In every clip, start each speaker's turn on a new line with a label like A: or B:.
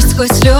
A: пусть хоть слезы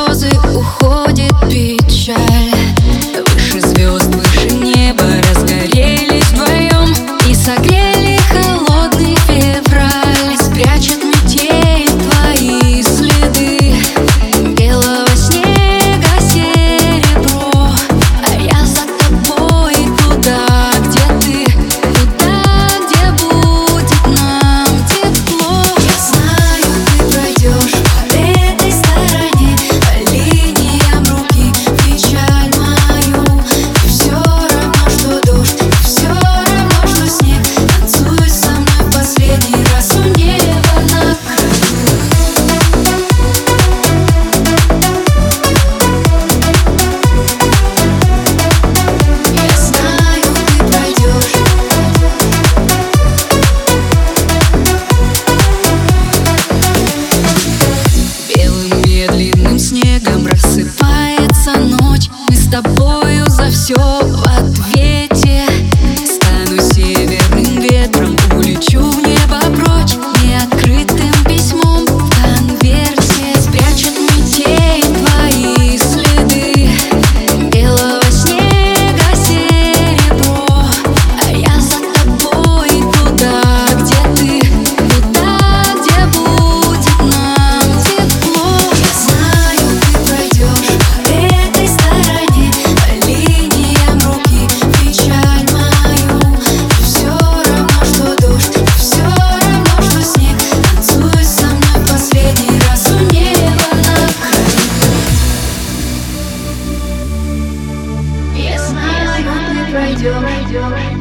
A: тобою за все your